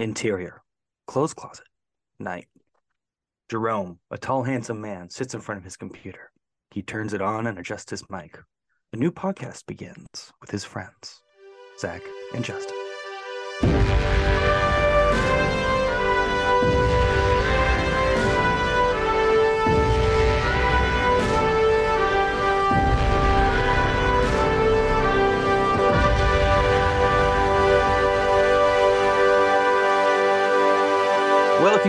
Interior, clothes closet, night. Jerome, a tall, handsome man, sits in front of his computer. He turns it on and adjusts his mic. A new podcast begins with his friends, Zach and Justin.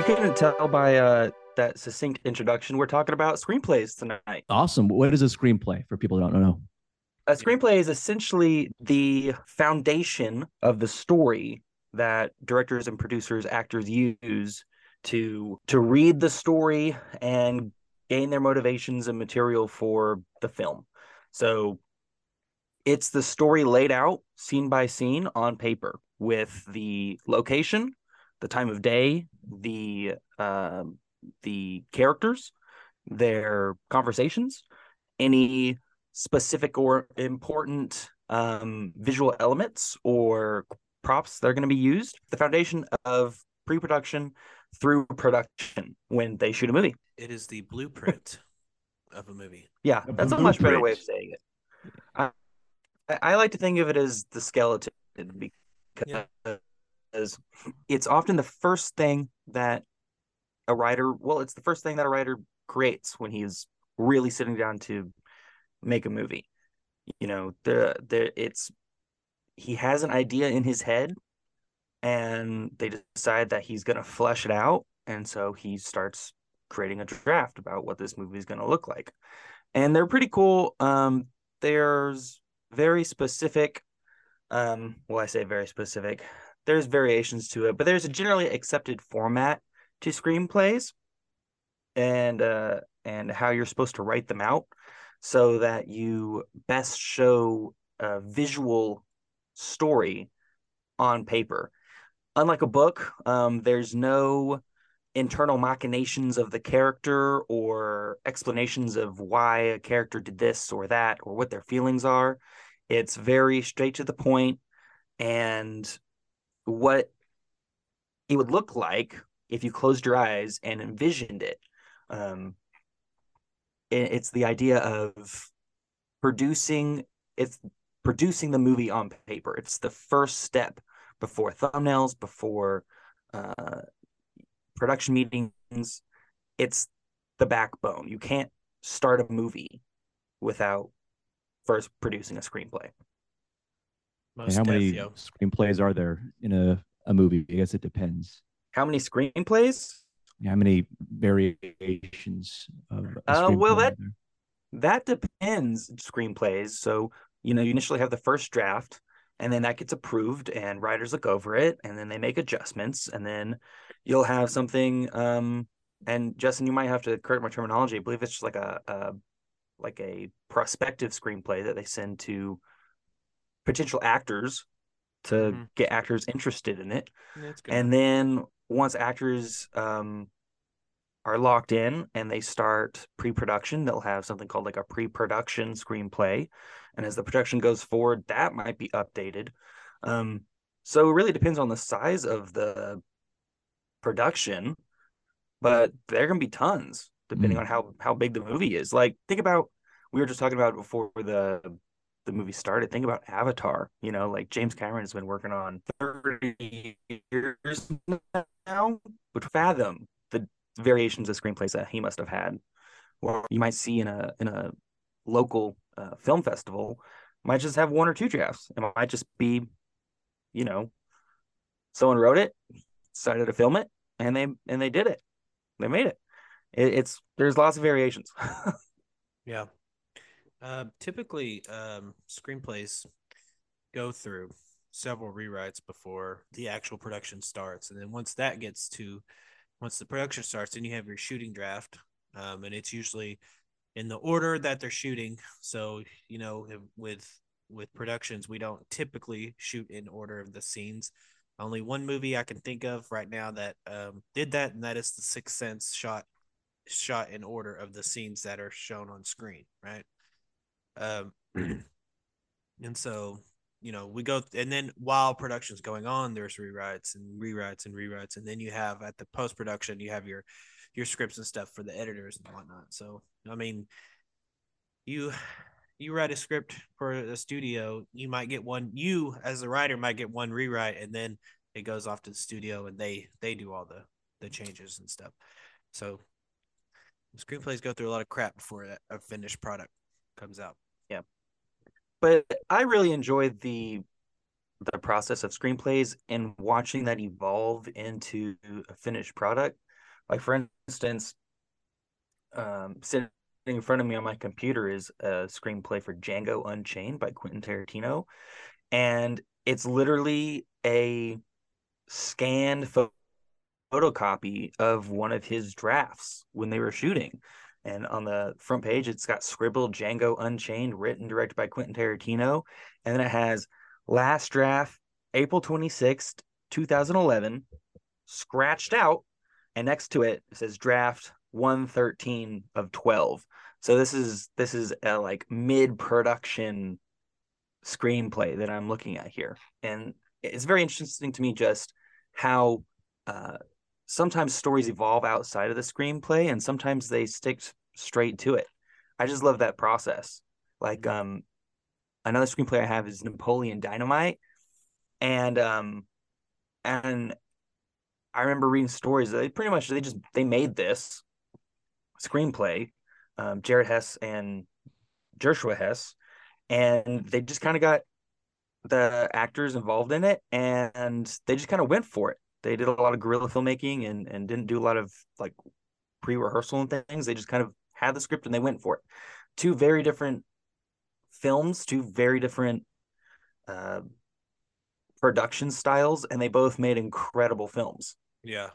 Couldn't tell by uh, that succinct introduction, we're talking about screenplays tonight. Awesome. What is a screenplay for people who don't know? A screenplay is essentially the foundation of the story that directors and producers, actors use to to read the story and gain their motivations and material for the film. So it's the story laid out scene by scene on paper with the location, the time of day, the uh, the characters, their conversations, any specific or important um, visual elements or props that are going to be used. The foundation of pre-production through production when they shoot a movie. It is the blueprint of a movie. Yeah, A that's a much better way of saying it. I, I- I like to think of it as the skeleton because it's often the first thing that a writer, well, it's the first thing that a writer creates when he's really sitting down to make a movie. You know, the the it's he has an idea in his head and they decide that he's going to flesh it out. And so he starts creating a draft about what this movie is going to look like. And they're pretty cool. Um there's very specific um well i say very specific there's variations to it but there's a generally accepted format to screenplays and uh and how you're supposed to write them out so that you best show a visual story on paper unlike a book um there's no internal machinations of the character or explanations of why a character did this or that or what their feelings are. It's very straight to the point and what it would look like if you closed your eyes and envisioned it. Um, it- it's the idea of producing it's producing the movie on paper. It's the first step before thumbnails, before uh, production meetings it's the backbone you can't start a movie without first producing a screenplay And how many yo. screenplays are there in a, a movie? I guess it depends. how many screenplays How many variations of Uh, well, that- that depends screenplays so you know you initially have the first draft and then that gets approved and writers look over it and then they make adjustments and then you'll have something um and justin you might have to correct my terminology i believe it's just like a, a like a prospective screenplay that they send to potential actors to Mhm. get actors interested in it. Yeah, and then once actors um, are locked in and they start pre-production they'll have something called like a pre-production screenplay. And as the production goes forward that might be updated. Um, so it really depends on the size of the production but there can be tons depending Mm. on how how big the movie is. Like think about we were just talking about before the the movie started think about avatar you know like james cameron has been working on 30 years now would fathom the variations of screenplays that he must have had. Or you might see in a in a local uh, film festival might just have one or two drafts. It might just be you know someone wrote it decided to film it and they and they did it. They made it, it it's there's lots of variations. Yeah. Uh, typically, um, screenplays go through several rewrites before the actual production starts, and then once that gets to, once the production starts, then you have your shooting draft, um, and it's usually in the order that they're shooting. So you know, with with productions, we don't typically shoot in order of the scenes. Only one movie I can think of right now that um, did that, and that is The Sixth Sense shot shot in order of the scenes that are shown on screen, right? Um, and so you know, we go and then while production's going on, there's rewrites and rewrites and rewrites, and then you have at the post production, you have your your scripts and stuff for the editors and whatnot. So I mean, you you write a script for a studio, you might get one. You as a writer might get one rewrite, and then it goes off to the studio and they they do all the the changes and stuff. So screenplays go through a lot of crap before a finished product comes out. But I really enjoyed the the process of screenplays and watching that evolve into a finished product. Like for instance, um, sitting in front of me on my computer is a screenplay for Django Unchained by Quentin Tarantino, and it's literally a scanned photocopy of one of his drafts when they were shooting. And on the front page, it's got scribbled Django Unchained, written, directed by Quentin Tarantino. And then it has last draft, April 26th, 2011, scratched out. And next to it, it says draft 113 of 12. So this is this is a like mid-production screenplay that I'm looking at here. And it's very interesting to me just how uh, sometimes stories evolve outside of the screenplay and sometimes they stick straight to it. I just love that process. Like mm-hmm. um another screenplay I have is Napoleon Dynamite and um and I remember reading stories they pretty much they just they made this screenplay um Jared Hess and Jerusha Hess and they just kind of got the actors involved in it and they just kind of went for it they did a lot of guerrilla filmmaking and and didn't do a lot of like pre-rehearsal and things. They just kind of had the script and they went for it. Two very different films, two very different uh, production styles, and they both made incredible films. Yeah.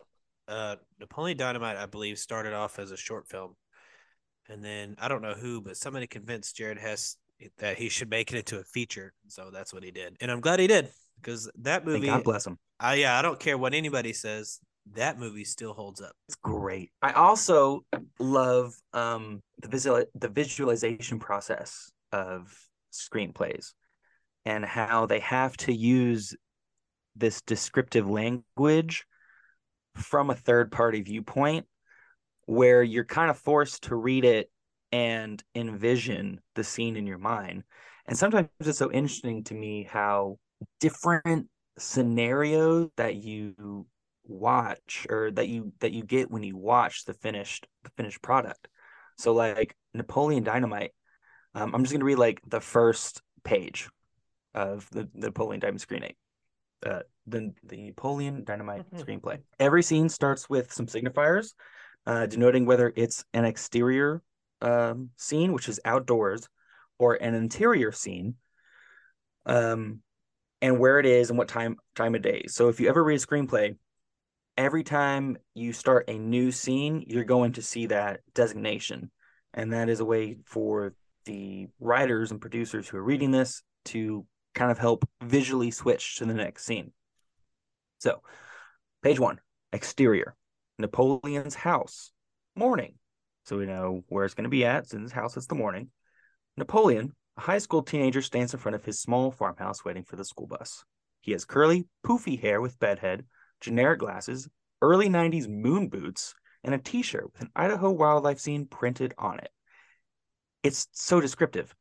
Uh, Napoleon Dynamite, I believe, started off as a short film. And then I don't know who, but somebody convinced Jared Hess that he should make it into a feature. So that's what he did. And I'm glad he did because that movie. God bless him. I yeah, I don't care what anybody says. That movie still holds up. It's great. I also love um the visual the visualization process of screenplays and how they have to use this descriptive language from a third party viewpoint where you're kind of forced to read it and envision the scene in your mind. And sometimes it's so interesting to me how different scenarios that you watch or that you that you get when you watch the finished the finished product. So like Napoleon Dynamite, um, I'm just gonna read like the first page of the, the Napoleon Dynamite screening. Uh, the the Napoleon Dynamite mm-hmm. screenplay. Every scene starts with some signifiers, uh, denoting whether it's an exterior um, scene, which is outdoors, or an interior scene, um, and where it is and what time time of day. So if you ever read a screenplay, every time you start a new scene, you're going to see that designation. And that is a way for the writers and producers who are reading this to kind of help visually switch to the next scene. So, page one, exterior, Napoleon's house, morning. So we know where it's going to be at. In his house. It's the morning. Napoleon a high school teenager stands in front of his small farmhouse waiting for the school bus. He has curly, poofy hair with bedhead, generic glasses, early 90s moon boots, and a t shirt with an Idaho wildlife scene printed on it. It's so descriptive.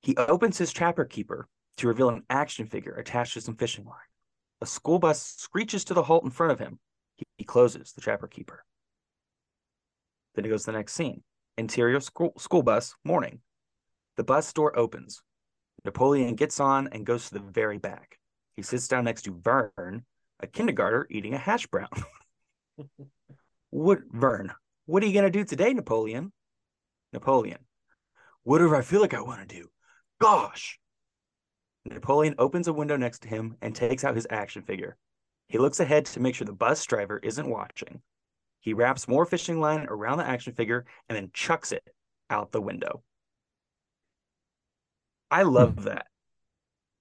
He opens his trapper keeper to reveal an action figure attached to some fishing line. A school bus screeches to the halt in front of him. He, closes the trapper keeper. Then he goes to the next scene. Interior school, school bus, morning. The bus door opens. Napoleon gets on and goes to the very back. He sits down next to Vern, a kindergartner eating a hash brown. what, Vern? What are you going to do today, Napoleon? Napoleon. Whatever I feel like I want to do. Gosh. Napoleon opens a window next to him and takes out his action figure. He looks ahead to make sure the bus driver isn't watching. He wraps more fishing line around the action figure and then chucks it out the window. I love mm-hmm. that.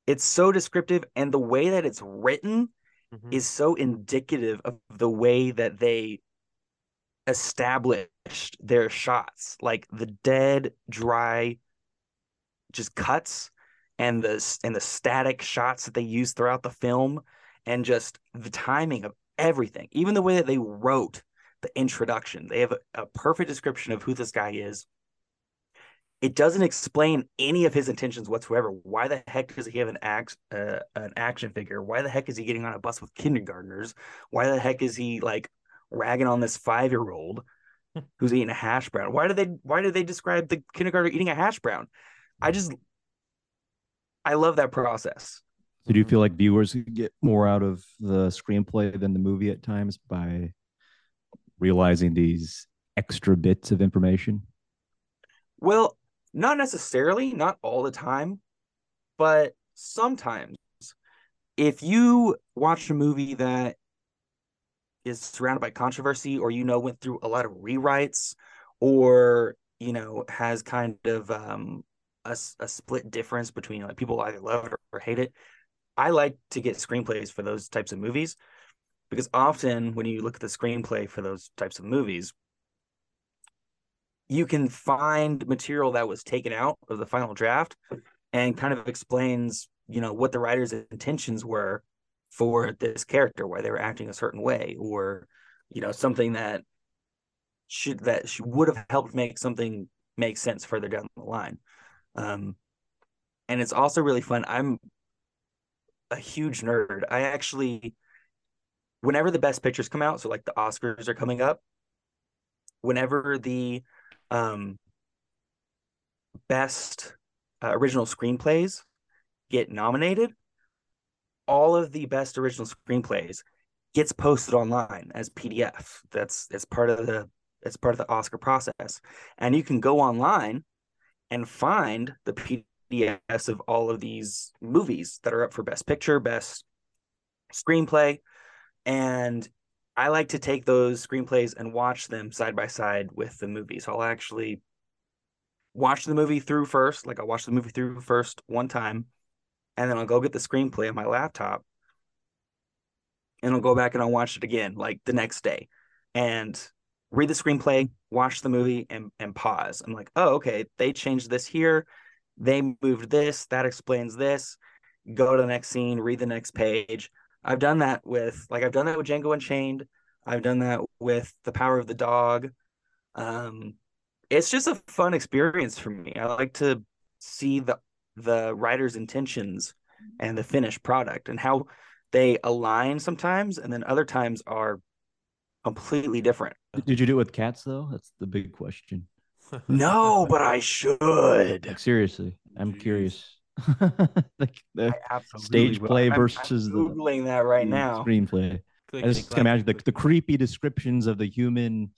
It's so descriptive, and the way that it's written mm-hmm. is so indicative of the way that they established their shots. Like the dead, dry, just cuts and the and the static shots that they use throughout the film and just the timing of everything, even the way that they wrote the introduction. They have a, a perfect description of who this guy is. It doesn't explain any of his intentions whatsoever. Why the heck does he have an act uh, an action figure? Why the heck is he getting on a bus with kindergartners? Why the heck is he like ragging on this five year old who's eating a hash brown? Why do they why did they describe the kindergartner eating a hash brown? I just I love that process. So do you feel like viewers get more out of the screenplay than the movie at times by realizing these extra bits of information? Well, not necessarily, not all the time, but sometimes. If you watch a movie that is surrounded by controversy or you know went through a lot of rewrites or you know has kind of um a, a split difference between like people either love it or, or hate it i like to get screenplays for those types of movies because often when you look at the screenplay for those types of movies you can find material that was taken out of the final draft and kind of explains you know what the writer's intentions were for this character why they were acting a certain way or you know something that should that would have helped make something make sense further down the line. Um and it's also really fun. I'm a huge nerd. I actually whenever the best pictures come out so like the oscars are coming up whenever the um best uh, original screenplays get nominated all of the best original screenplays gets posted online as PDF. That's it's part of the it's part of the Oscar process. And you can go online and find the PDFs of all of these movies that are up for best picture, best screenplay. And I like to take those screenplays and watch them side by side with the movie. So I'll actually watch the movie through first, like I'll watch the movie through first one time and then I'll go get the screenplay on my laptop and I'll go back and I'll watch it again like the next day and read the screenplay, watch the movie and and pause. I'm like, "Oh, okay, they changed this here. They moved this, that explains this." Go to the next scene, read the next page. I've done that with like I've done that with Django Unchained. I've done that with The Power of the Dog. Um it's just a fun experience for me. I like to see the the writer's intentions and the finished product and how they align sometimes and then other times are completely different. Did you do it with cats though? That's the big question. no, but I should. Like, seriously, I'm curious. like the stage will. play I'm- I'm versus the googling that right the now. screenplay. I just can imagine the, the creepy descriptions of the humanoid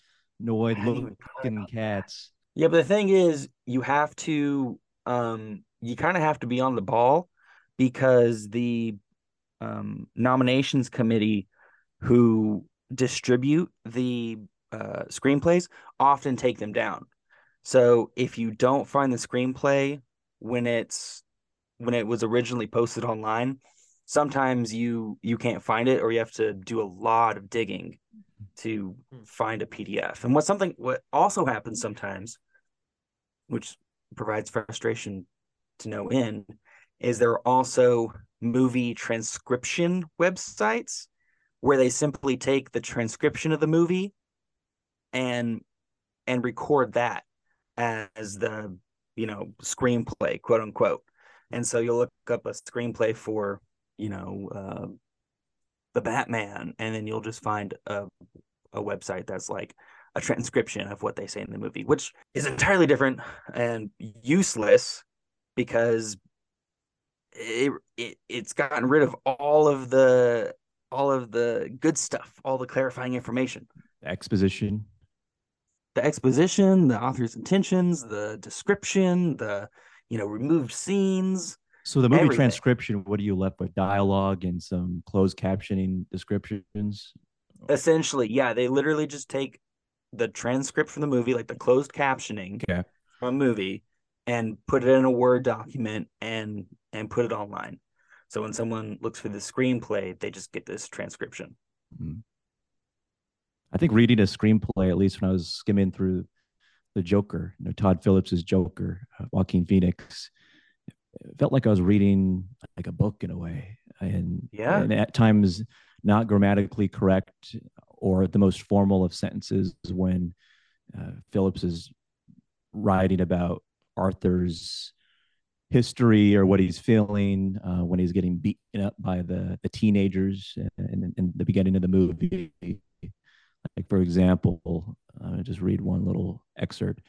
I hadn't even looking cats. Yeah, but the thing is, you have to, um, you kind of have to be on the ball because the um, nominations committee who distribute the uh, screenplays often take them down. So if you don't find the screenplay when it's when it was originally posted online, sometimes you you can't find it or you have to do a lot of digging to Hmm. find a PDF. And what something what also happens sometimes, which provides frustration to no end, is there are also movie transcription websites where they simply take the transcription of the movie and and record that as the you know screenplay quote unquote and so you'll look up a screenplay for you know uh, the batman and then you'll just find a, a website that's like a transcription of what they say in the movie which is entirely different and useless because it, it it's gotten rid of all of the all of the good stuff all the clarifying information Exposition. the exposition, the author's intentions, the description, the you know removed scenes. So the movie Everything. transcription, what are you left with? Dialogue and some closed captioning descriptions. Essentially, yeah, they literally just take the transcript from the movie, like the closed captioning Okay. from a movie, and put it in a Word document and and put it online. So when someone looks for the screenplay, they just get this transcription. Hmm. I think reading a screenplay, at least when I was skimming through the Joker, you know, Todd Phillips's Joker, uh, Joaquin Phoenix, it felt like I was reading like a book in a way, and Yeah. and at times not grammatically correct or the most formal of sentences when uh, Phillips is writing about Arthur's history or what he's feeling uh, when he's getting beaten up by the the teenagers in, in the beginning of the movie. Like for example, uh, just read one little excerpt.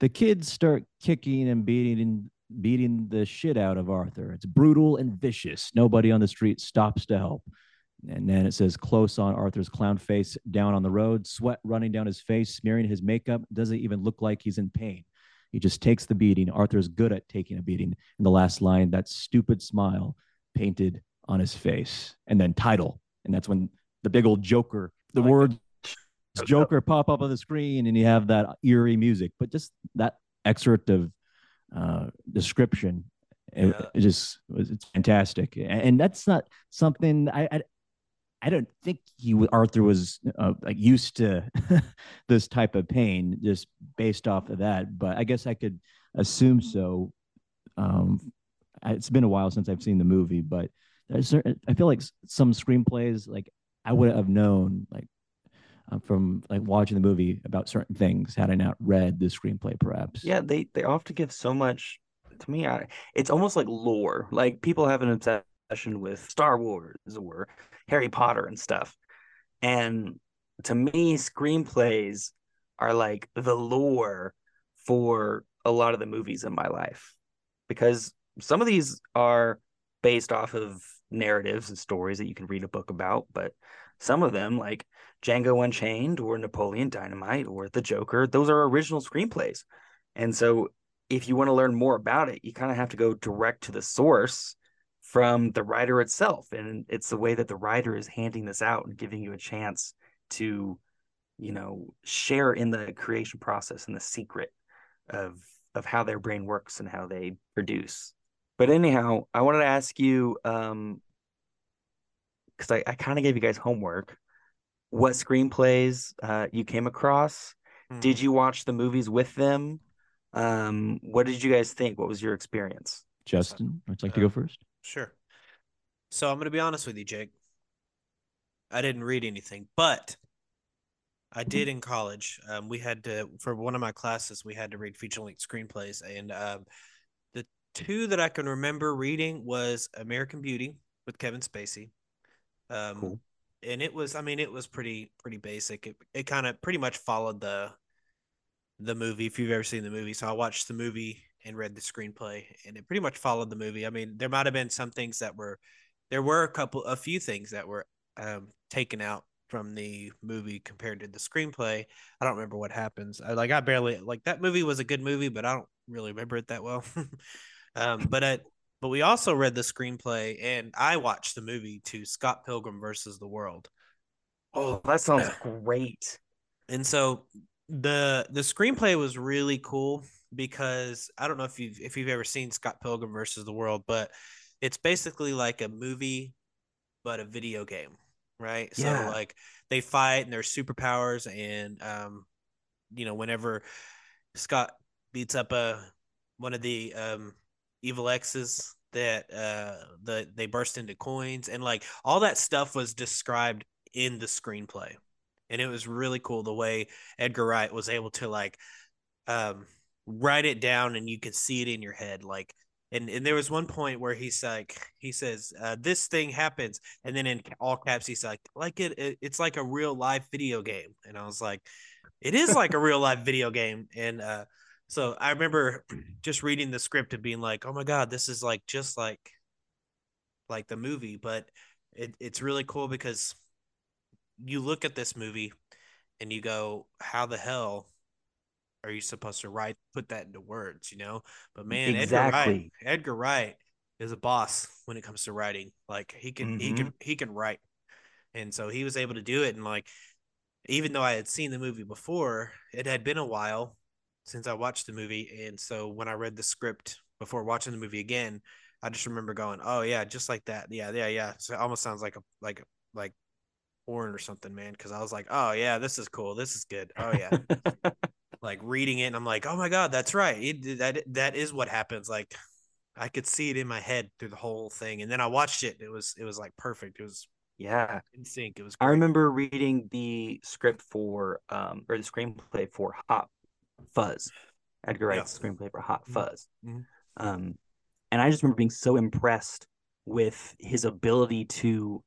The kids start kicking and beating beating the shit out of Arthur. It's brutal and vicious. Nobody on the street stops to help. And then it says close on Arthur's clown face down on the road, sweat running down his face, smearing his makeup. Doesn't even look like he's in pain. He just takes the beating. Arthur's good at taking a beating. And the last line, that stupid smile painted on his face. And then title. And that's when the big old Joker, the like word Joker pop up on the screen and you have that eerie music. But just that excerpt of uh, description, it, Yeah. it just was it's fantastic. And, that's not something I, I I don't think he Arthur was uh, like used to this type of pain just based off of that. But I guess I could assume so. Um, it's been a while since I've seen the movie, but certain, I feel like some screenplays like I would have known like uh, from like watching the movie about certain things had I not read the screenplay, perhaps. Yeah, they they often give so much to me. I, it's almost like lore. Like people have an obsession with Star Wars or Harry Potter and stuff. And to me, screenplays are like the lore for a lot of the movies in my life because some of these are based off of narratives and stories that you can read a book about, but some of them, like Django Unchained or Napoleon Dynamite or The Joker, those are original screenplays. And so if you want to learn more about it, you kind of have to go direct to the source from the writer itself. And it's the way that the writer is handing this out and giving you a chance to, you know, share in the creation process and the secret of of how their brain works and how they produce. But anyhow, I wanted to ask you, um, because I, I kind of gave you guys homework, what screenplays uh, you came across. Hmm. Did you watch the movies with them? Um, what did you guys think? What was your experience? Justin, would you like to Uh, go first? Sure. So I'm going to be honest with you, Jake. I didn't read anything, but I did in college. Um, we had to for one of my classes we had to read feature length screenplays, and um, the two that I can remember reading was American Beauty with Kevin Spacey. Um, Cool. And it was, I mean, it was pretty pretty basic. It it kind of pretty much followed the the movie. If you've ever seen the movie, so I watched the movie and read the screenplay, and it pretty much followed the movie. I mean, there might have been some things that were there were a couple a few things that were um, taken out from the movie compared to the screenplay. I don't remember what happens. I, like I barely like that movie was a good movie, but I don't really remember it that well. um, but it, but we also read the screenplay and I watched the movie to Scott Pilgrim versus the World. Oh, that sounds great. And so the the screenplay was really cool because I don't know if you've if you've ever seen Scott Pilgrim versus the World, but it's basically like a movie but a video game, right? Yeah. So like they fight and there's superpowers and um you know whenever Scott beats up a one of the um evil exes that uh the they burst into coins and like all that stuff was described in the screenplay and it was really cool the way Edgar Wright was able to like um write it down and you could see it in your head like and and there was one point where he's like he says uh, this thing happens and then in all caps he's like like it, it it's like a real live video game and I was like it is like a real live video game and uh so I remember just reading the script and being like oh my god this is like just like like the movie but it, it's really cool because you look at this movie and you go, how the hell are you supposed to write put that into words, you know? But man, Edgar Wright, Edgar Wright is a boss when it comes to writing. Like he can he can mm-hmm. he can write. And so he was able to do it and like even though I had seen the movie before, it had been a while since I watched the movie and so when I read the script before watching the movie again, I just remember going, "Oh yeah, just like that. Yeah, yeah, yeah." So it almost sounds like a like like porn or something, man. Because I was like, "Oh yeah, this is cool. This is good. Oh yeah." like reading it, and I'm like, "Oh my god, that's right. It, that that is what happens." Like, I could see it in my head through the whole thing, and then I watched it. It was it was like perfect. It was Yeah. in sync. It was. I remember reading the script for um or the screenplay for Hot Fuzz. Edgar Yeah. Wright's screenplay for Hot Mhm. Fuzz. Mhm. Um and I just remember being so impressed with his ability to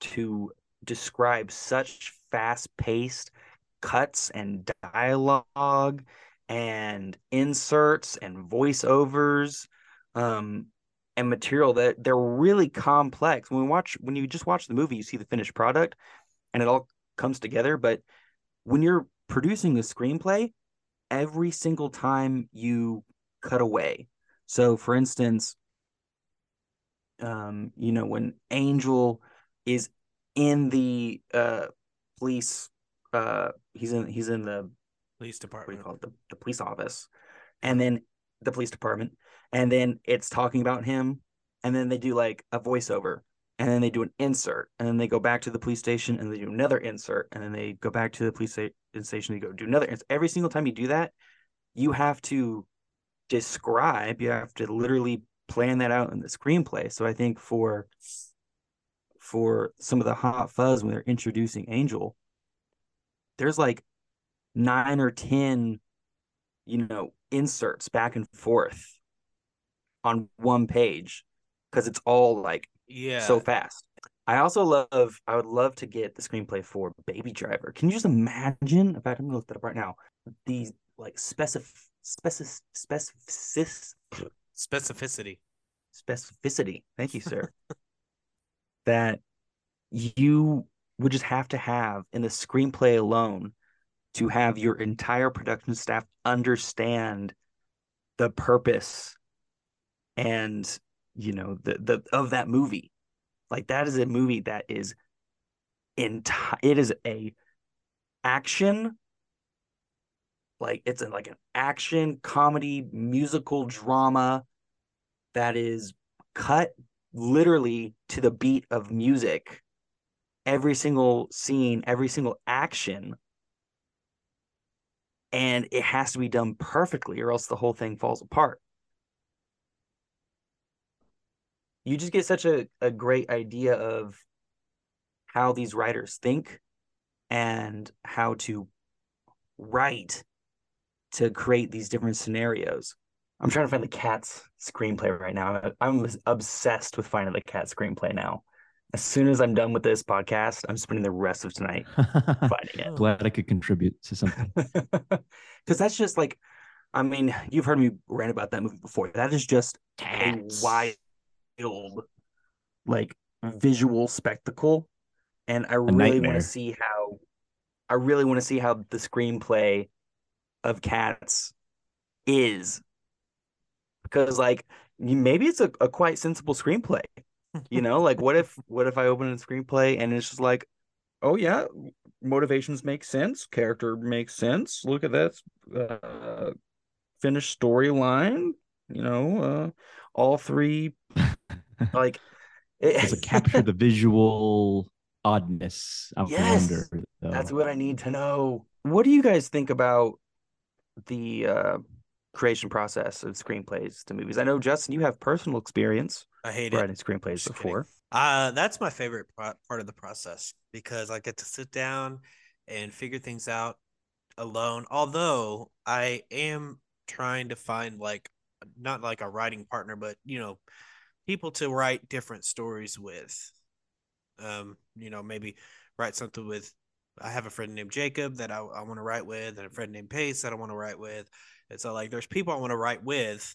to describe such fast-paced cuts and dialogue and inserts and voiceovers um and material that they're really complex when we watch when you just watch the movie you see the finished product and it all comes together but when you're producing a screenplay every single time you cut away. So for instance um you know when angel is in the uh police uh he's in he's in the police department. what do you call it? The, the police office and then the police department and then it's talking about him and then they do like a voiceover and then they do an insert and then they go back to the police station and they do another insert and then they go back to the police station and go do another insert. every single time you do that you have to describe you have to literally plan that out in the screenplay so i think for for some of the hot fuzz when they're introducing angel there's like nine or ten you know inserts back and forth on one page because it's all like Yeah. so fast i also love i would love to get the screenplay for baby driver can you just imagine in fact i'm gonna look that up right now the like specific specific specific specificity. specificity thank you sir that you would just have to have in the screenplay alone to have your entire production staff understand the purpose and you know the the of that movie. Like that is a movie that is entire it is a action like it's a, like an action comedy musical drama that is cut literally to the beat of music. Every single scene every single action. And it has to be done perfectly or else the whole thing falls apart you just get such a, a great idea of how these writers think and how to write to create these different scenarios. I'm trying to find the cat's screenplay right now. I'm obsessed with finding the cat screenplay now. As soon as i'm done with this podcast i'm spending the rest of tonight finding it. Glad I could contribute to something. because that's just like i mean you've heard me rant about that movie before. That is just Cats. a wild like visual spectacle. And i really want to see how i really want to see how the screenplay of cats is. Because like maybe it's a, a quite sensible screenplay you know? Like what if what if i open a screenplay and it's just like oh yeah motivations make sense character makes sense look at that uh finished storyline you know uh all three like it, Does it capture the visual oddness? I Yes. wonder. Though. that's what i need to know what do you guys think about the uh creation process of screenplays to movies i know justin you have personal experience I hate it. writing screenplays Just kidding. before Uh, that's my favorite part of the process because I get to sit down and figure things out alone. Although I am trying to find like not like a writing partner, but you know, people to write different stories with. Um, you know, maybe write something with. I have a friend named Jacob that I, I want to write with, and a friend named Pace that I want to write with. And so, like, there's people I want to write with.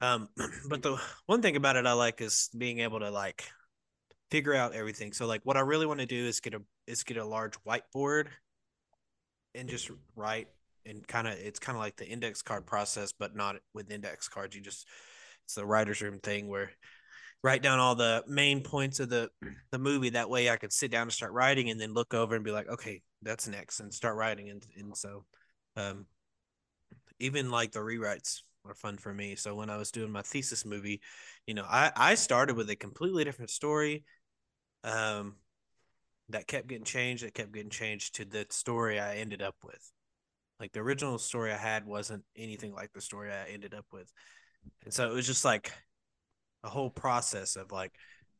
Um, but the one thing about it I like is being able to like figure out everything. So like what I really want to do is get a is get a large whiteboard and just write and kind of it's kind of like the index card process, but not with index cards. You just it's the writer's room thing where write down all the main points of the the movie. That way I could sit down and start writing and then look over and be like, okay, that's next and start writing. And and so um even like the rewrites are fun for me. So when I was doing my thesis movie, you know, I I started with a completely different story um that kept getting changed, that kept getting changed to the story I ended up with. Like the original story I had wasn't anything like the story I ended up with. And so it was just like a whole process of like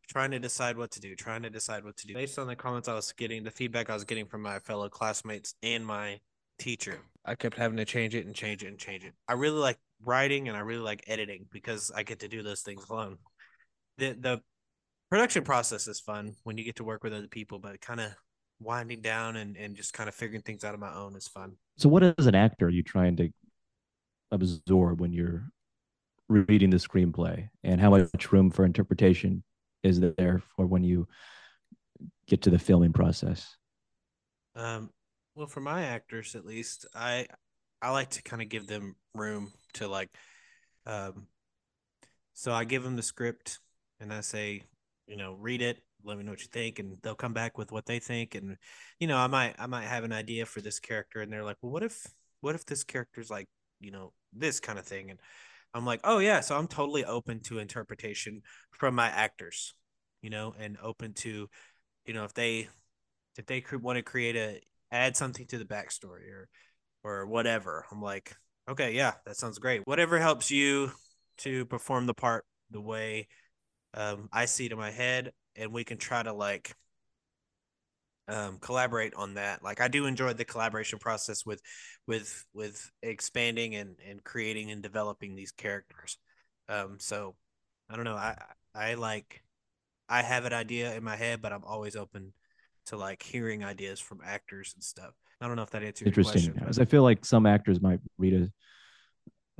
trying to decide what to do, trying to decide what to do based on the comments I was getting, the feedback I was getting from my fellow classmates and my teacher. I kept having to change it and change it and change it. I really like writing and I really like editing because I get to do those things alone. The the production process is fun when you get to work with other people, but kind of winding down and, and just kind of figuring things out on my own is fun. So what as an actor are you trying to absorb when you're reading the screenplay and how much room for interpretation is there for when you get to the filming process? Um, well, for my actors at least, I I like to kind of give them room to like, um, so I give them the script and I say, you know, read it, let me know what you think, and they'll come back with what they think, and you know, I might I might have an idea for this character, and they're like, well, what if what if this character's like, you know, this kind of thing, and I'm like, oh yeah, so I'm totally open to interpretation from my actors, you know, and open to, you know, if they if they want to create a add something to the backstory or or whatever. I'm like, okay, yeah, that sounds great. Whatever helps you to perform the part the way um, I see it in my head, and we can try to like um, collaborate on that. Like I do enjoy the collaboration process with with with expanding and and creating and developing these characters. Um, so I don't know. I I like I have an idea in my head, but I'm always open to like hearing ideas from actors and stuff. I don't know if that answers Interesting. your question. Because I feel like some actors might read a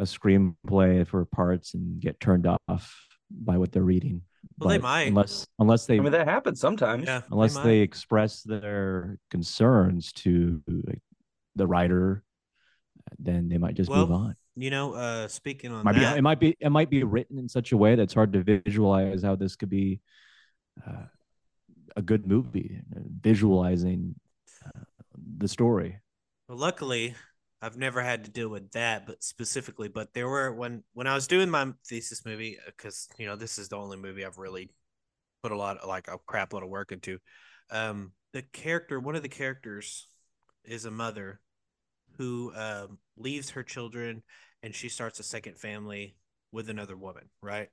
a screenplay for parts and get turned off by what they're reading. Well, they might. unless unless they I mean, that happens sometimes. Yeah, unless might. they express their concerns to like, the writer, then they might just move on. You know, uh, speaking on Might be, it might be it might be written in such a way that's hard to visualize how this could be uh, a good movie, visualizing uh, the story. Well, luckily, I've never had to deal with that, but specifically, but there were when when I was doing my thesis movie, because you know this is the only movie I've really put a lot like a crap load of work into. Um, the character, one of the characters, is a mother who um, leaves her children and she starts a second family with another woman, right?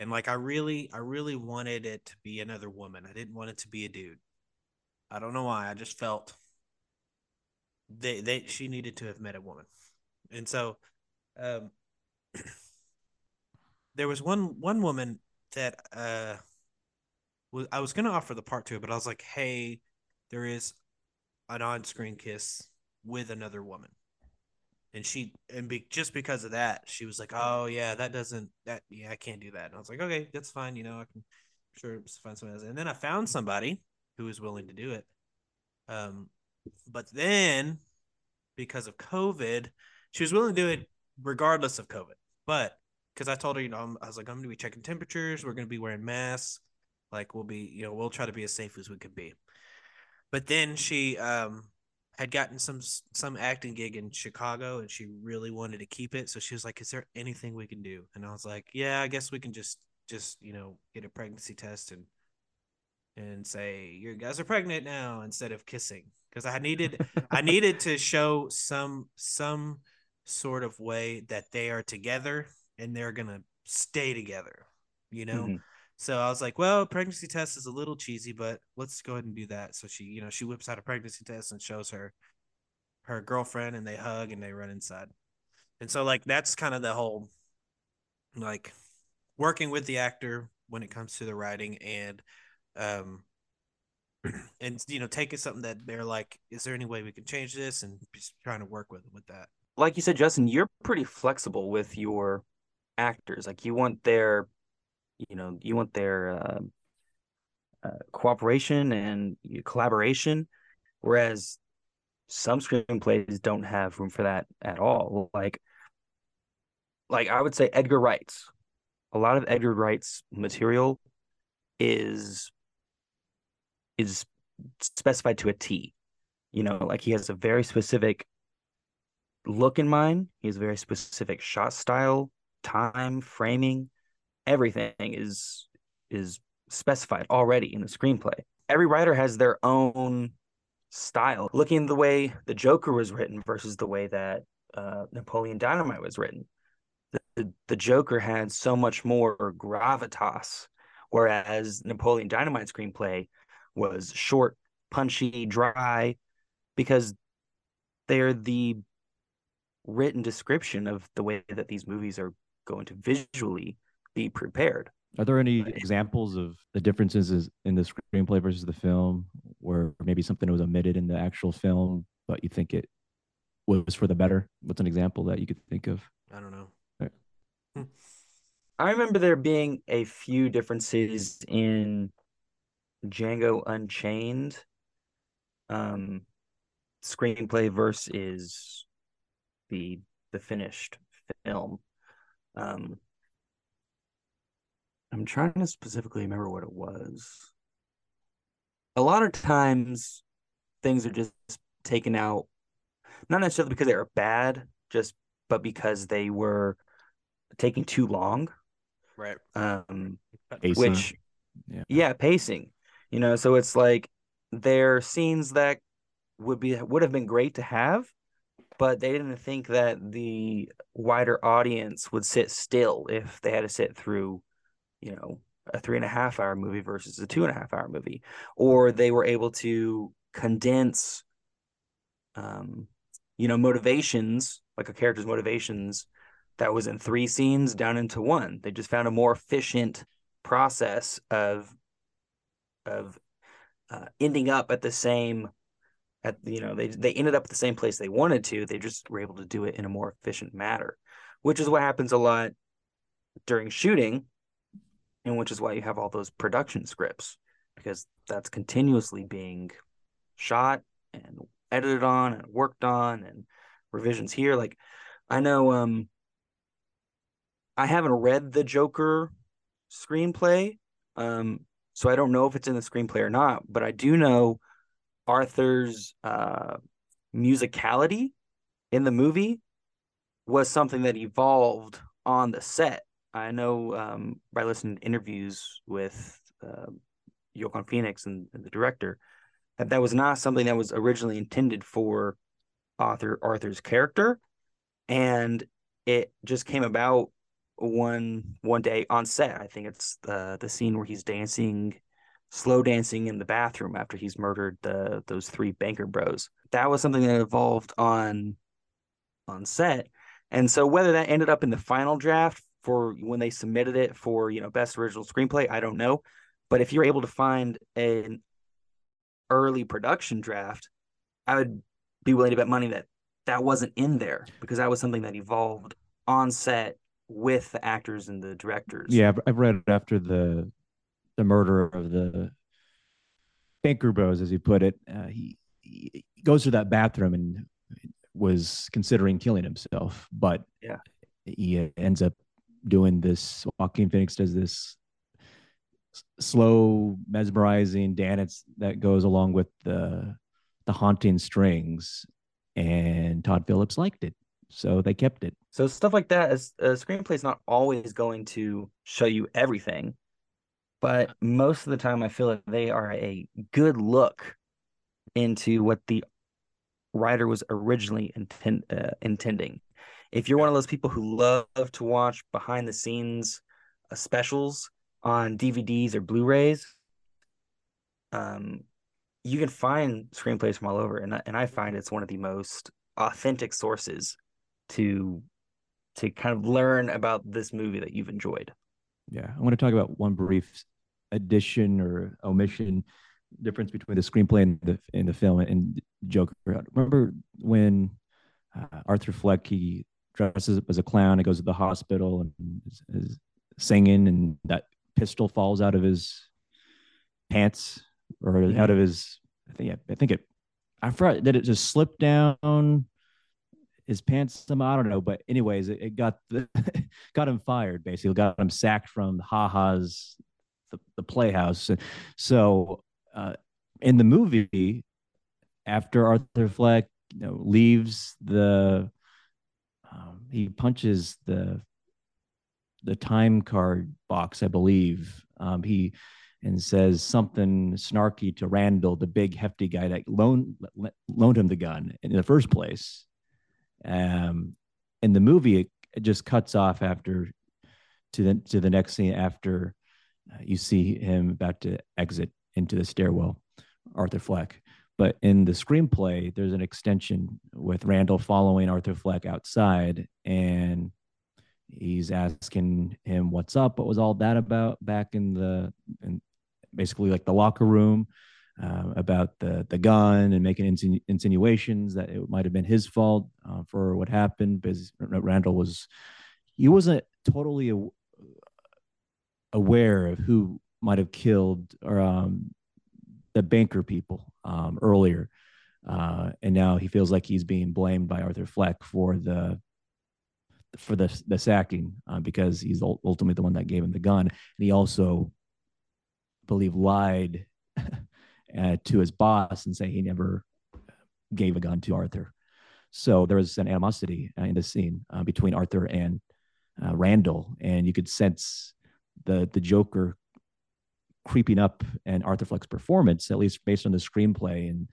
And like I really, I really wanted it to be another woman. I didn't want it to be a dude. I don't know why. I just felt they they she needed to have met a woman. And so um there was one one woman that uh was i was gonna offer the part to but i was like hey there is an on-screen kiss with another woman. And she and be, just because of that she was like oh yeah that doesn't that yeah i can't do that. And i was like okay that's fine you know i can sure find someone else. And then i found somebody who was willing to do it. Um but then because of COVID, she was willing to do it regardless of COVID. But because I told her, you know, I was like, I'm going to be checking temperatures. We're going to be wearing masks. Like we'll be, you know, we'll try to be as safe as we could be. But then she um had gotten some some acting gig in Chicago and she really wanted to keep it. So she was like, "Is there anything we can do?" And I was like, "Yeah, I guess we can just just you know get a pregnancy test and and say you guys are pregnant now instead of kissing because I needed I needed to show some some sort of way that they are together and they're gonna stay together, you know. Mhm. So I was like, well, pregnancy test is a little cheesy, but let's go ahead and do that. So she, you know, she whips out a pregnancy test and shows her her girlfriend, and they hug and they run inside. And so like that's kind of the whole like working with the actor when it comes to the writing and um and you know taking something that they're like is there any way we can change this and just trying to work with with that Like you said, Justin, you're pretty flexible with your actors. Like you want their, you know, you want their uh, uh, cooperation and collaboration, whereas some screenplays don't have room for that at all. Like, like I would say Edgar Wright's. A lot of Edgar Wright's material is is specified to a T. You know, like he has a very specific look in mind. He has a very specific shot style, time, framing. Everything is is specified already in the screenplay. Every writer has their own style. Looking at the way the Joker was written versus the way that uh, Napoleon Dynamite was written, the, the Joker had so much more gravitas, whereas Napoleon Dynamite screenplay was short, punchy, dry, because they're the written description of the way that these movies are going to visually be prepared. Are there any examples of the differences in the screenplay versus the film, where maybe something was omitted in the actual film, but you think it was for the better? What's an example that you could think of? I don't know. Hmm. I remember there being a few differences in Django Unchained um screenplay versus the the finished film. Um I'm trying to specifically remember what it was. A lot of times things are just taken out not necessarily because they were bad, just but because they were taking too long. Right. Um, Pacing. which, Yeah. yeah, pacing. You know, so it's like there are scenes that would be would have been great to have, but they didn't think that the wider audience would sit still if they had to sit through, you know, a three and a half hour movie versus a two and a half hour movie, or they were able to condense, um, you know, motivations like a character's motivations that was in three scenes down into one. They just found a more efficient process of of uh, ending up at the same at you know they they ended up at the same place they wanted to. They just were able to do it in a more efficient manner, which is what happens a lot during shooting, and which is why you have all those production scripts because that's continuously being shot and edited on and worked on and revisions here. Like I know um I haven't read the Joker screenplay, um, so I don't know if it's in the screenplay or not. But I do know Arthur's uh, musicality in the movie was something that evolved on the set. I know um, by listening to interviews with uh, Joaquin Phoenix and, and the director that that was not something that was originally intended for Arthur Arthur's character, and it just came about one one day on set. I think it's the the scene where he's dancing, slow dancing in the bathroom after he's murdered the those three banker bros. That was something that evolved on on set. And so whether that ended up in the final draft for when they submitted it for, you know, best original screenplay, I don't know. But if you're able to find an early production draft, I would be willing to bet money that that wasn't in there because that was something that evolved on set with the actors and the directors. Yeah, I've, read after the the murder of the banker bros, as he put it. Uh, he, he goes to that bathroom and was considering killing himself, but Yeah. he ends up doing this. Joaquin Phoenix does this slow, mesmerizing dance that goes along with the the haunting strings, and Todd Phillips liked it, so they kept it. So stuff like that, a screenplay is not always going to show you everything, but most of the time I feel like they are a good look into what the writer was originally intend, uh, intending. If you're one of those people who love to watch behind the scenes uh, specials on DVDs or Blu-rays, um, you can find screenplays from all over, and and I find it's one of the most authentic sources to to kind of learn about this movie that you've enjoyed. Yeah, I want to talk about one brief addition or omission difference between the screenplay and the in the film and Joker. Remember when uh, Arthur Fleck he dresses up as a clown and goes to the hospital and is, is singing, and that pistol falls out of his pants or out of his. I think I think it. I forgot that it just slipped down his pants somehow. I don't know, but anyways, it, it got the got him fired. Basically, got him sacked from Ha-Ha's the, the Playhouse. So uh, in the movie, after Arthur Fleck you know, leaves the, um, he punches the the time card box, I believe. Um, he and says something snarky to Randall, the big hefty guy that loaned loaned him the gun in the first place. Um, in the movie, it it just cuts off after to the to the next scene after uh, you see him about to exit into the stairwell, Arthur Fleck. But in the screenplay, there's an extension with Randall following Arthur Fleck outside, and he's asking him what's up, what was all that about back in the in basically like the locker room. Uh, about the the gun and making insinu- insinuations that it might have been his fault uh, for what happened because Randall was he wasn't totally aware of who might have killed or um, the banker people um, earlier, uh, and now he feels like he's being blamed by Arthur Fleck for the for the the sacking uh, because he's ultimately the one that gave him the gun, and he also believe lied uh, to his boss and say he never gave a gun to Arthur. So there was an animosity uh, in the scene uh, between Arthur and uh, Randall, and you could sense the the Joker creeping up and Arthur Fleck's performance, at least based on the screenplay. And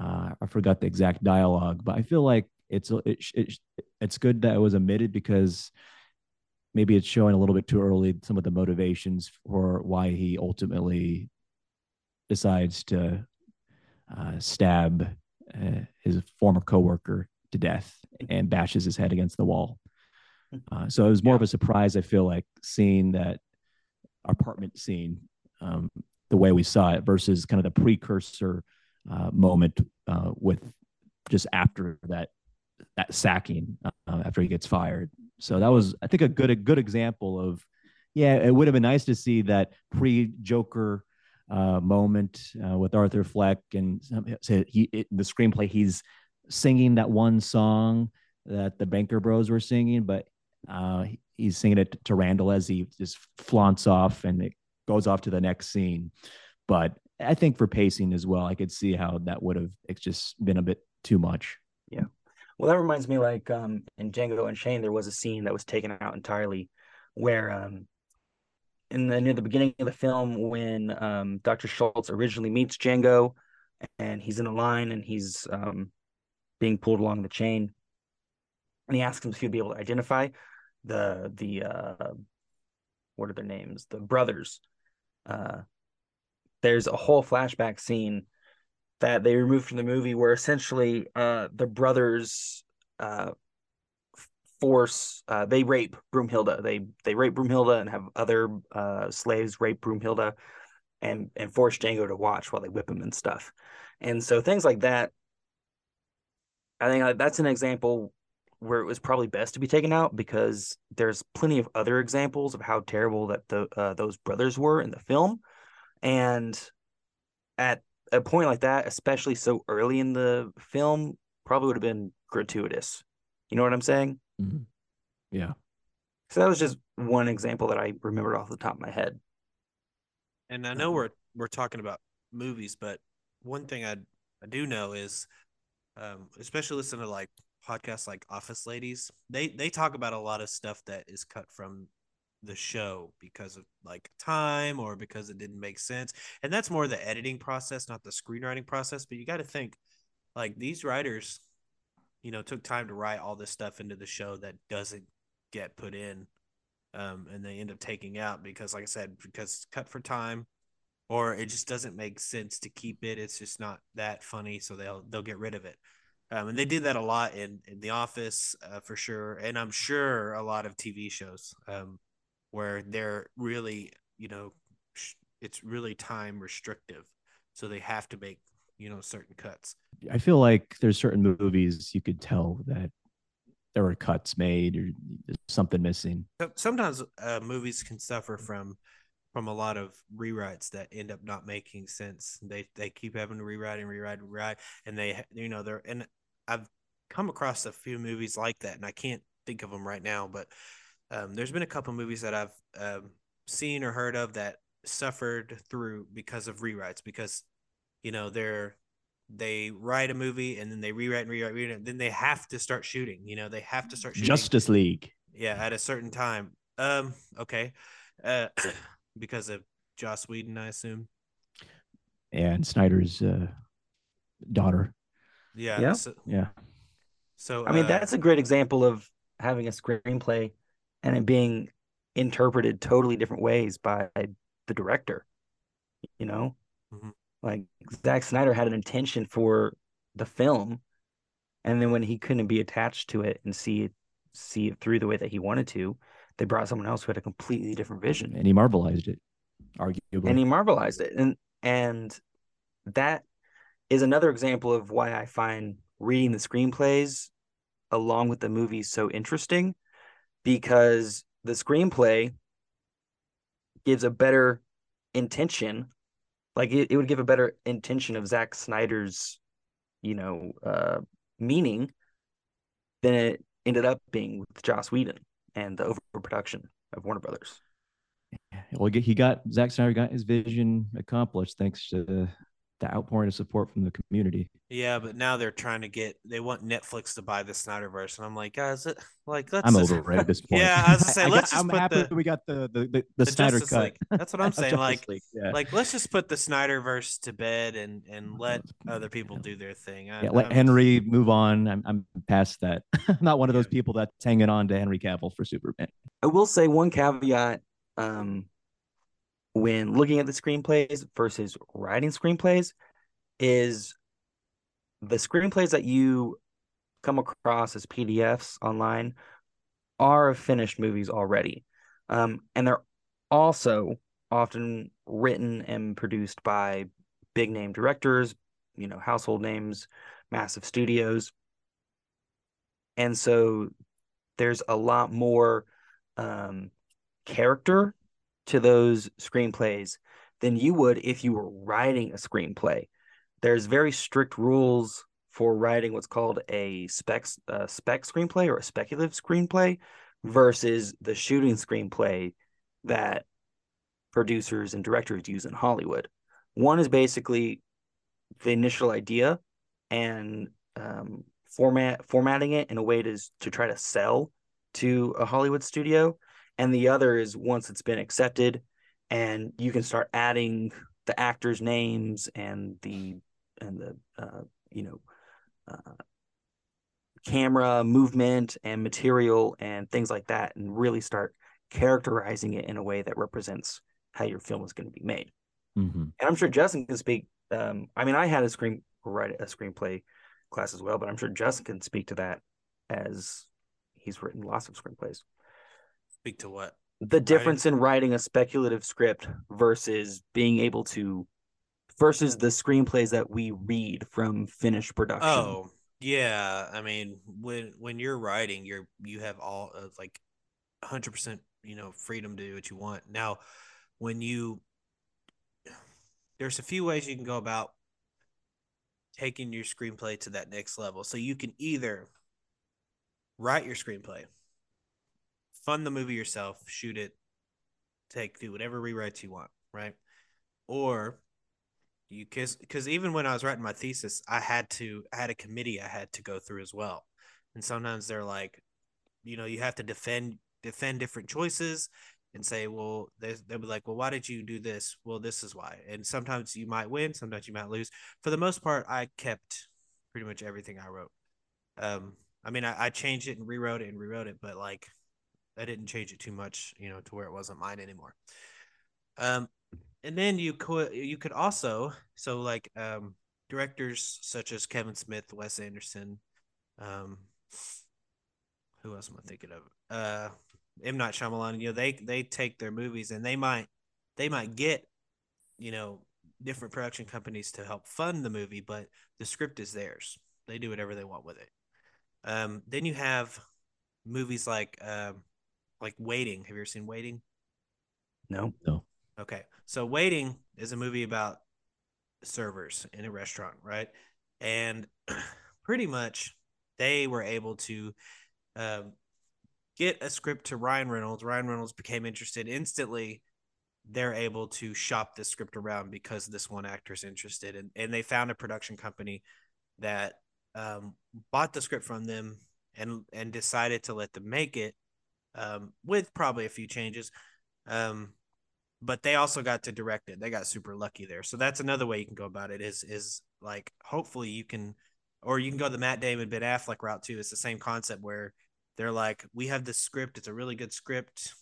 uh, I forgot the exact dialogue, but I feel like it's it, it, it's good that it was omitted because maybe it's showing a little bit too early some of the motivations for why he ultimately decides to uh, stab uh, his former coworker to death and bashes his head against the wall. Uh, so it was more yeah. of a surprise. I feel like seeing that apartment scene um, the way we saw it versus kind of the precursor uh, moment uh, with just after that that sacking uh, after he gets fired. So that was, I think, a good a good example of, yeah, it would have been nice to see that pre Joker uh, moment uh, with Arthur Fleck and so he it, the screenplay. He's singing that one song that the Banker Bros were singing, but uh, he's singing it to Randall as he just flaunts off and it goes off to the next scene. But I think for pacing as well, I could see how that would have it's just been a bit too much. Yeah. Well, that reminds me like um in Django Unchained, there was a scene that was taken out entirely where um in the near the beginning of the film when um Dr. Schultz originally meets Django and he's in a line and he's um being pulled along the chain and he asks him if he'd be able to identify the the uh what are their names? The brothers uh, there's a whole flashback scene that they removed from the movie where essentially uh, the brothers uh, force uh, they rape Broomhilda. They they rape Broomhilda and have other uh, slaves rape Broomhilda and and force Django to watch while they whip him and stuff. And so things like that. I think uh, that's an example where it was probably best to be taken out because there's plenty of other examples of how terrible that the uh, those brothers were in the film, and at a point like that, especially so early in the film, probably would have been gratuitous. You know what I'm saying? Mm-hmm. Yeah. So that was just one example that I remembered off the top of my head. And I know we're we're talking about movies, but one thing I I do know is, um, especially listening to like podcasts like Office Ladies, they they talk about a lot of stuff that is cut from the show because of like time or because it didn't make sense. And that's more the editing process, not the screenwriting process. But you got to think like these writers, you know, took time to write all this stuff into the show that doesn't get put in. Um, and they end up taking out because, like I said, because it's cut for time, or it just doesn't make sense to keep it. It's just not that funny, so they'll they'll get rid of it. Um, and they did that a lot in, in The Office uh, for sure. And I'm sure a lot of TV shows um, where they're really, you know, it's really time restrictive. So they have to make, you know, certain cuts. I feel like there's certain movies you could tell that there were cuts made or something missing. Sometimes uh, movies can suffer from from a lot of rewrites that end up not making sense. They they keep having to rewrite and rewrite and rewrite, and they you know they're and I've come across a few movies like that, and I can't think of them right now, but um, there's been a couple of movies that I've um, seen or heard of that suffered through because of rewrites because you know they're they write a movie and then they rewrite and rewrite, rewrite and then they have to start shooting you know they have to start shooting justice league yeah at a certain time um okay uh because of joss whedon i assume yeah, and snyder's uh daughter yeah. Yeah. So, yeah. So I mean, uh, that's a great example of having a screenplay and it being interpreted totally different ways by the director. You know, mm-hmm. Like Zack Snyder had an intention for the film, and then when he couldn't be attached to it and see it see it through the way that he wanted to, they brought someone else who had a completely different vision. And he marvelized it, arguably. And he marvelized it. And and that is another example of why I find reading the screenplays along with the movies so interesting because the screenplay gives a better intention like it, it would give a better intention of Zack Snyder's you know uh meaning than it ended up being with Joss Whedon and the overproduction of Warner Brothers. Well, he got Zack Snyder got his vision accomplished thanks to the outpouring of support from the community. Yeah, but now they're trying to get they want Netflix to buy the Snyderverse, and I'm like, guys, it, like let's I'm just, over it at this point. yeah, I was say, let's just I'm put happy the, we got the the the, the, the Snyder Justice cut. League. That's what I'm saying. like, yeah. like let's just put the Snyderverse to bed and and let other people do their thing. I, yeah, let I'm, Henry move on. I'm I'm past that. I'm not one of those people that's hanging on to Henry Cavill for Superman. I will say one caveat. Um, when looking at the screenplays versus writing screenplays, is the screenplays that you come across as PDFs online are finished movies already. Um, and they're also often written and produced by big name directors, you know, household names, massive studios. And so there's a lot more um, character to those screenplays than you would if you were writing a screenplay there's very strict rules for writing what's called a spec uh, spec screenplay or a speculative screenplay versus the shooting screenplay that producers and directors use in Hollywood. One is basically the initial idea and um, format formatting it in a way to to try to sell to a Hollywood studio, and the other is once it's been accepted, and you can start adding the actors' names and the and the uh, you know uh, camera movement and material and things like that, and really start characterizing it in a way that represents how your film is going to be made. Mm-hmm. And I'm sure Justin can speak. Um, I mean, I had a screen write a screenplay class as well, but I'm sure Justin can speak to that as he's written lots of screenplays. Speak to what? The difference writing? in writing a speculative script versus being able to versus the screenplays that we read from finished production. Oh, yeah. I mean, when when you're writing, you're you have all of like 100%, you know, freedom to do what you want. Now, when you there's a few ways you can go about taking your screenplay to that next level. So you can either write your screenplay, fund the movie yourself, shoot it, take do whatever rewrites you want, right? Or you because because even when I was writing my thesis, I had to I had a committee I had to go through as well, and sometimes they're like, you know, you have to defend defend different choices and say, well, they'll be like, well, why did you do this? Well, this is why. And sometimes you might win, sometimes you might lose. For the most part, I kept pretty much everything I wrote. Um, I mean, I, I changed it and rewrote it and rewrote it, but like, I didn't change it too much, you know, to where it wasn't mine anymore. Um, and then you could you could also so like um directors such as Kevin Smith, Wes Anderson, um, who else am I thinking of? Uh, M Night Shyamalan. You know, they they take their movies and they might they might get you know different production companies to help fund the movie, but the script is theirs. They do whatever they want with it. Um, then you have movies like um, like Waiting. Have you ever seen Waiting? No, no. Okay. So Waiting is a movie about servers in a restaurant, right? And pretty much they were able to um, get a script to Ryan Reynolds. Ryan Reynolds became interested instantly. They're able to shop this script around because this one actor is interested, and and they found a production company that um, bought the script from them and and decided to let them make it um, with probably a few changes. Um, but they also got to direct it. They got super lucky there. So that's another way you can go about it is is like hopefully you can or you can go the Matt Damon Ben Affleck route too. It's the same concept where they're like, we have this script. It's a really good script.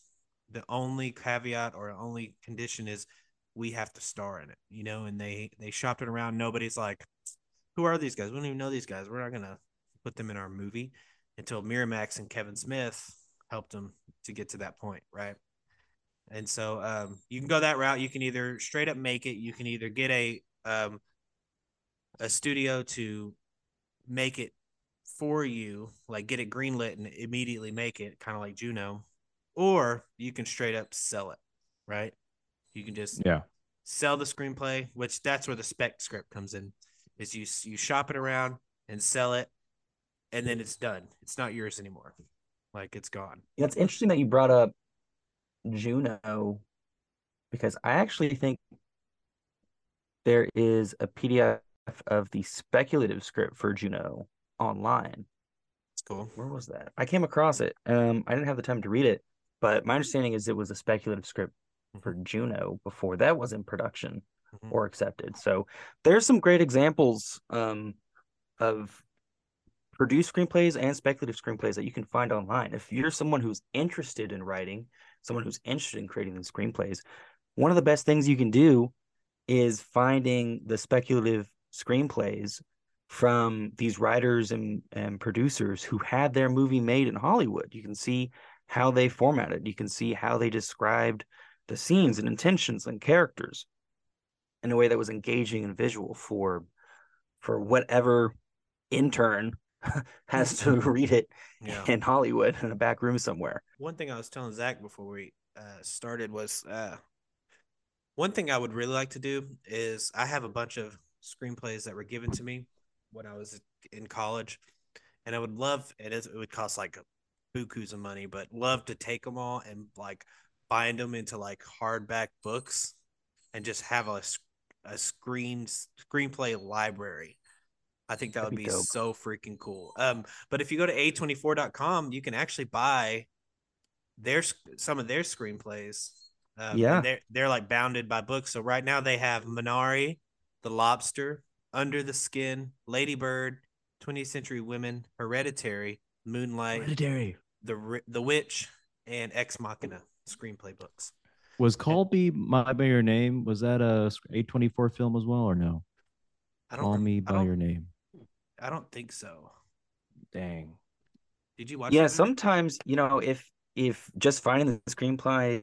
The only caveat or only condition is we have to star in it, you know. And they they shopped it around. Nobody's like, who are these guys? We don't even know these guys. We're not gonna put them in our movie until Miramax and Kevin Smith helped them to get to that point, right? And so um, you can go that route. You can either straight up make it. You can either get a um, a studio to make it for you, like get it greenlit and immediately make it, kind of like Juno, or you can straight up sell it, right? You can just yeah sell the screenplay, which that's where the spec script comes in. Is you you shop it around and sell it, and then it's done. It's not yours anymore. Like it's gone. Yeah, it's interesting that you brought up Juno because I actually think there is a PDF of the speculative script for Juno online. It's cool. Where was that? I came across it. Um, I didn't have the time to read it, but my understanding is it was a speculative script mm-hmm. for Juno before that was in production mm-hmm. or accepted. So there's some great examples um, of produced screenplays and speculative screenplays that you can find online. If you're someone who's interested in writing, someone who's interested in creating these screenplays, one of the best things you can do is finding the speculative screenplays from these writers and, and producers who had their movie made in Hollywood. You can see how they formatted, you can see how they described the scenes and intentions and characters in a way that was engaging and visual for for whatever intern has to read it yeah. in Hollywood in a back room somewhere. One thing I was telling Zach before we uh, started was uh, one thing I would really like to do is I have a bunch of screenplays that were given to me when I was in college, and I would love it. Is it would cost like bukus of money, but love to take them all and like bind them into like hardback books and just have a a screen screenplay library. I think that That'd would be, be so freaking cool. Um, but if you go to a24.com, you can actually buy their some of their screenplays. Um, yeah, they're they're like bounded by books. So right now they have Minari, The Lobster, Under the Skin, Lady Bird, 20th Century Women, Hereditary, Moonlight, Hereditary, The The Witch, and Ex Machina screenplay books. Was Call Me by Your Name was that a A24 film as well or no? I don't Call Me by Your Name. I don't think so. Dang. Did you watch? Yeah, sometimes you know if if just finding the screenplay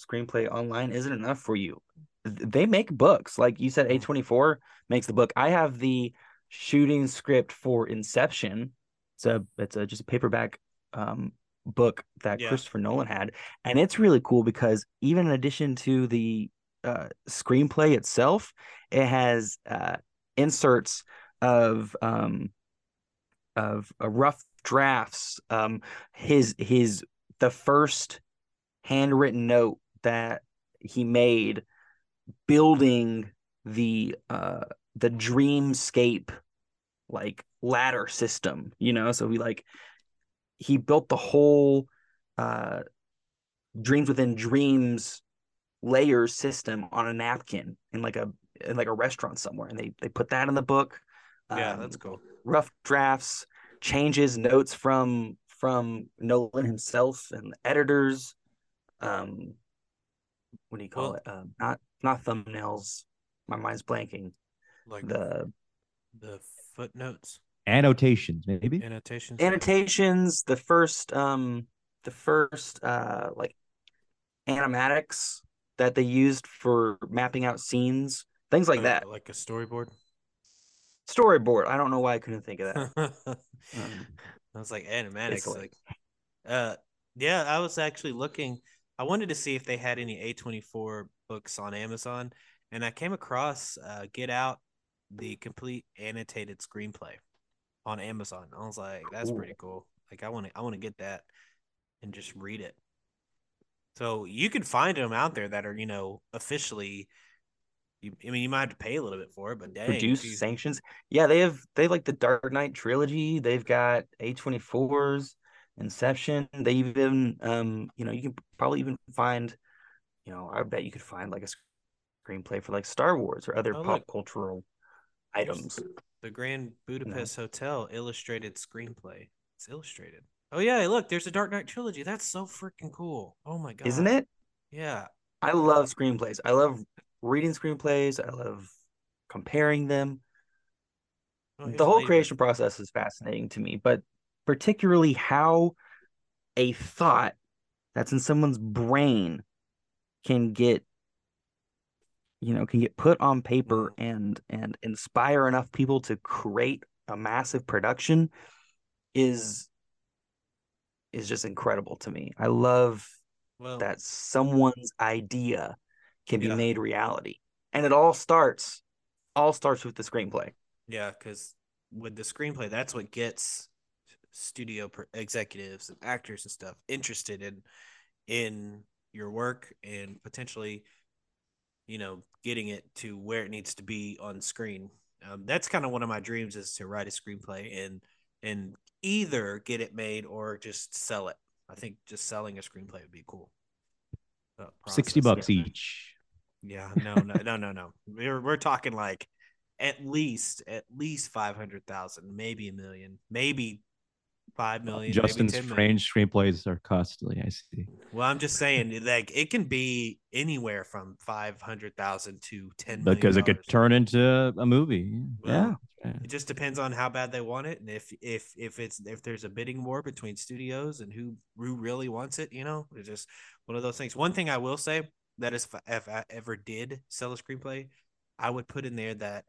screenplay online isn't enough for you, they make books. Like you said, mm-hmm. A24 makes the book. I have the shooting script for Inception. It's a it's a just a paperback um, book that yeah. Christopher Nolan had, and it's really cool because even in addition to the uh, screenplay itself, it has uh, inserts of um, of uh, rough drafts. Um, his his the first handwritten note that he made building the uh the dreamscape like ladder system you know so he like he built the whole uh dreams within dreams layers system on a napkin in like a in like a restaurant somewhere and they they put that in the book yeah um, that's cool. rough drafts changes notes from from nolan himself and the editors um what do you call well, it? Um not not thumbnails. My mind's blanking. Like the the footnotes? Annotations maybe? Annotations? Annotations the first um the first uh like animatics that they used for mapping out scenes things like uh, that. like a storyboard storyboard i don't know why i couldn't think of that um, i was like animatics like uh yeah i was actually looking i wanted to see if they had any a24 books on amazon and i came across uh get out the complete annotated screenplay on Amazon. I was like, that's Ooh. pretty cool. Like I want to I want to get that and just read it. So you can find them out there that are, you know, officially you, I mean, you might have to pay a little bit for it, but dang, produce you... sanctions. Yeah, they have they have like the Dark Knight trilogy. They've got A 24s, Inception. They even, um, you know, you can probably even find, you know, I bet you could find like a screenplay for like Star Wars or other oh, pop look. cultural items. The Grand Budapest Hotel illustrated screenplay. It's illustrated. Oh yeah, look, there's a Dark Knight trilogy. That's so freaking cool. Oh my god. Isn't it? Yeah. I love screenplays. I love reading screenplays. I love comparing them. Oh, here's the whole creation process is fascinating to me, but particularly how a thought that's in someone's brain can get you know can get put on paper mm-hmm. and and inspire enough people to create a massive production is is just incredible to me. I love Well, that someone's idea can be Yeah. made reality. And it all starts all starts with the screenplay. Yeah, because with the screenplay, that's what gets studio executives and actors and stuff interested in in your work and potentially, you know, getting it to where it needs to be on screen. Um, that's kind of one of my dreams is to write a screenplay and and either get it made or just sell it. I think just selling a screenplay would be cool. Uh, 60 process. bucks each. Yeah, no, no, no, no, no. We're we're talking like at least at least five hundred thousand, maybe a million, maybe five million. Justin's maybe 10 million. strange screenplays are costly. I see. Well, I'm just saying, like it can be anywhere from five hundred thousand to ten million. Because it could turn into a movie. Well, Yeah. It just depends on how bad they want it, and if if if it's if there's a bidding war between studios and who who really wants it, you know, it's just one of those things. One thing I will say that is if, if I ever did sell a screenplay, I would put in there that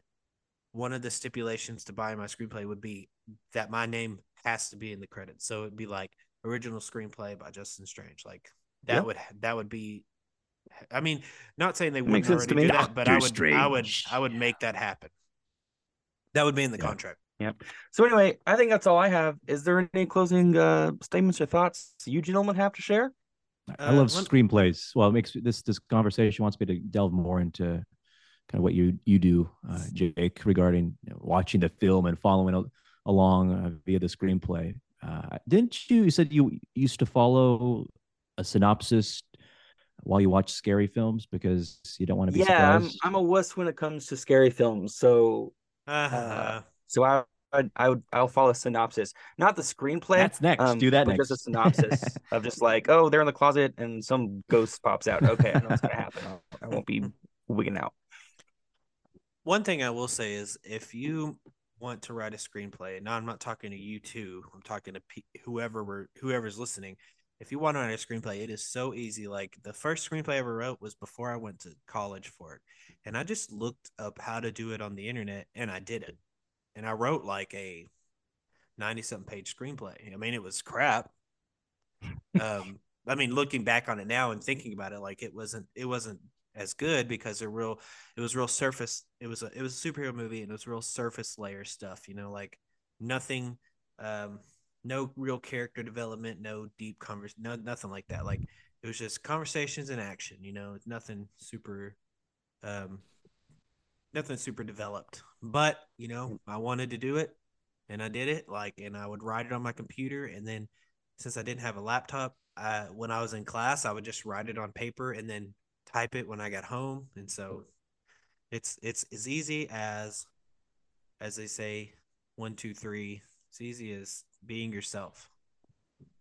one of the stipulations to buy my screenplay would be that my name has to be in the credits. So it'd be like original screenplay by Justin Strange. Like that Yeah. would that would be. I mean, not saying they wouldn't already do that, but I Doctor would, I would, I would make that happen. That would be in the Yeah. contract. Yep. So anyway, I think that's all I have. Is there any closing uh statements or thoughts you gentlemen have to share? I Uh, love let- screenplays. Well, it makes this this conversation wants me to delve more into kind of what you you do, uh, Jake, regarding you know, watching the film and following al- along uh, via the screenplay. Uh, didn't you? You said you used to follow a synopsis while you watch scary films because you don't want to be Yeah, I'm. I'm a wuss when it comes to scary films. So Uh, so I I, I would I'll follow a synopsis, not the screenplay. That's next. um, do that but next. just a synopsis of just like, oh, they're in the closet and some ghost pops out. Okay, I know what's gonna happen. I'll- I won't be wigging out. one thing I will say is if you want to write a screenplay, now I'm not talking to you two, I'm talking to pe- whoever we're, whoever's listening. If you want to write a screenplay, it is so easy. Like the first screenplay I ever wrote was before I went to college for it. And I just looked up how to do it on the internet and I did it. And I wrote like a 90 something page screenplay. I mean, it was crap. um, I mean, looking back on it now and thinking about it, like it wasn't, it wasn't as good because they're real it was real surface it was a it was a superhero movie and it was real surface layer stuff you know like nothing um no real character development no deep convers no nothing like that like it was just conversations and action you know nothing super um nothing super developed but you know i wanted to do it and i did it like and i would write it on my computer and then since i didn't have a laptop uh, when i was in class i would just write it on paper and then type it when I got home, and so it's it's as easy as as they say one two three. It's easy as being yourself.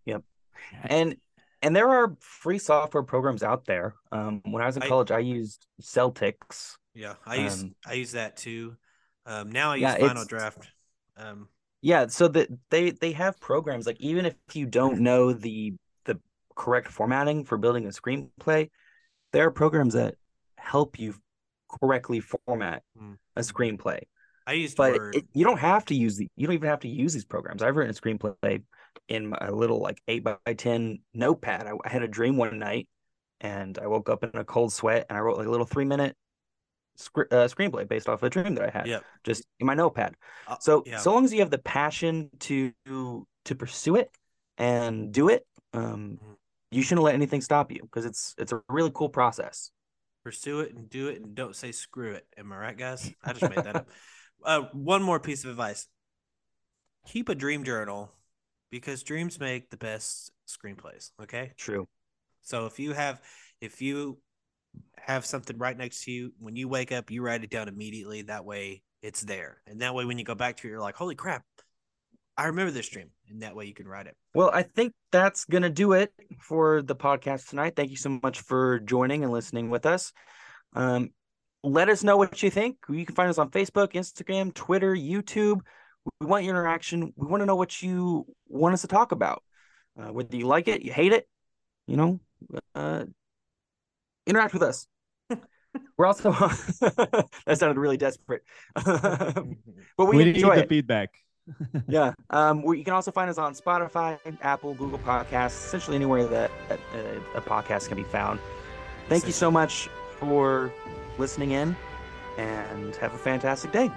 Yep. And and there are free software programs out there. Um, when I was in I- college, I used Celtx. Yeah, I use Um, I use that too. Um, now I use Yeah, Final Draft. Um, Yeah, so that they they have programs like even if you don't know the the correct formatting for building a screenplay, there are programs that help you correctly format Mm. a screenplay. I used But it, you don't have to use the you don't even have to use these programs. I've written a screenplay in a little like eight by ten notepad. I, I had a dream one night, and I woke up in a cold sweat, and I wrote like a little three minute uh, screenplay based off a dream that I had Yep. just in my notepad. Uh, So yeah. so long as you have the passion to to pursue it and do it, um, Mhm. you shouldn't let anything stop you because it's it's a really cool process. pursue it and do it and don't say screw it. Am I right, guys? I just made that up. Uh, one more piece of advice: keep a dream journal because dreams make the best screenplays. Okay. True. So if you have if you have something right next to you, when you wake up, you write it down immediately. That way it's there. And that way when you go back to it, you're like, holy crap, I remember this dream. and that way you can write it. Well, I think that's going to do it for the podcast tonight. Thank you so much for joining and listening with us. Um, let us know what you think. You can find us on Facebook, Instagram, Twitter, YouTube. We want your interaction. We want to know what you want us to talk about. Uh, whether you like it, you hate it, you know, uh, interact with us. We're also that sounded really desperate, but we, we need enjoy the it. feedback. yeah. Um, we, you can also find us on Spotify, Apple, Google Podcasts, essentially anywhere that, that uh, a podcast can be found. Thank you so much for listening in, and have a fantastic day.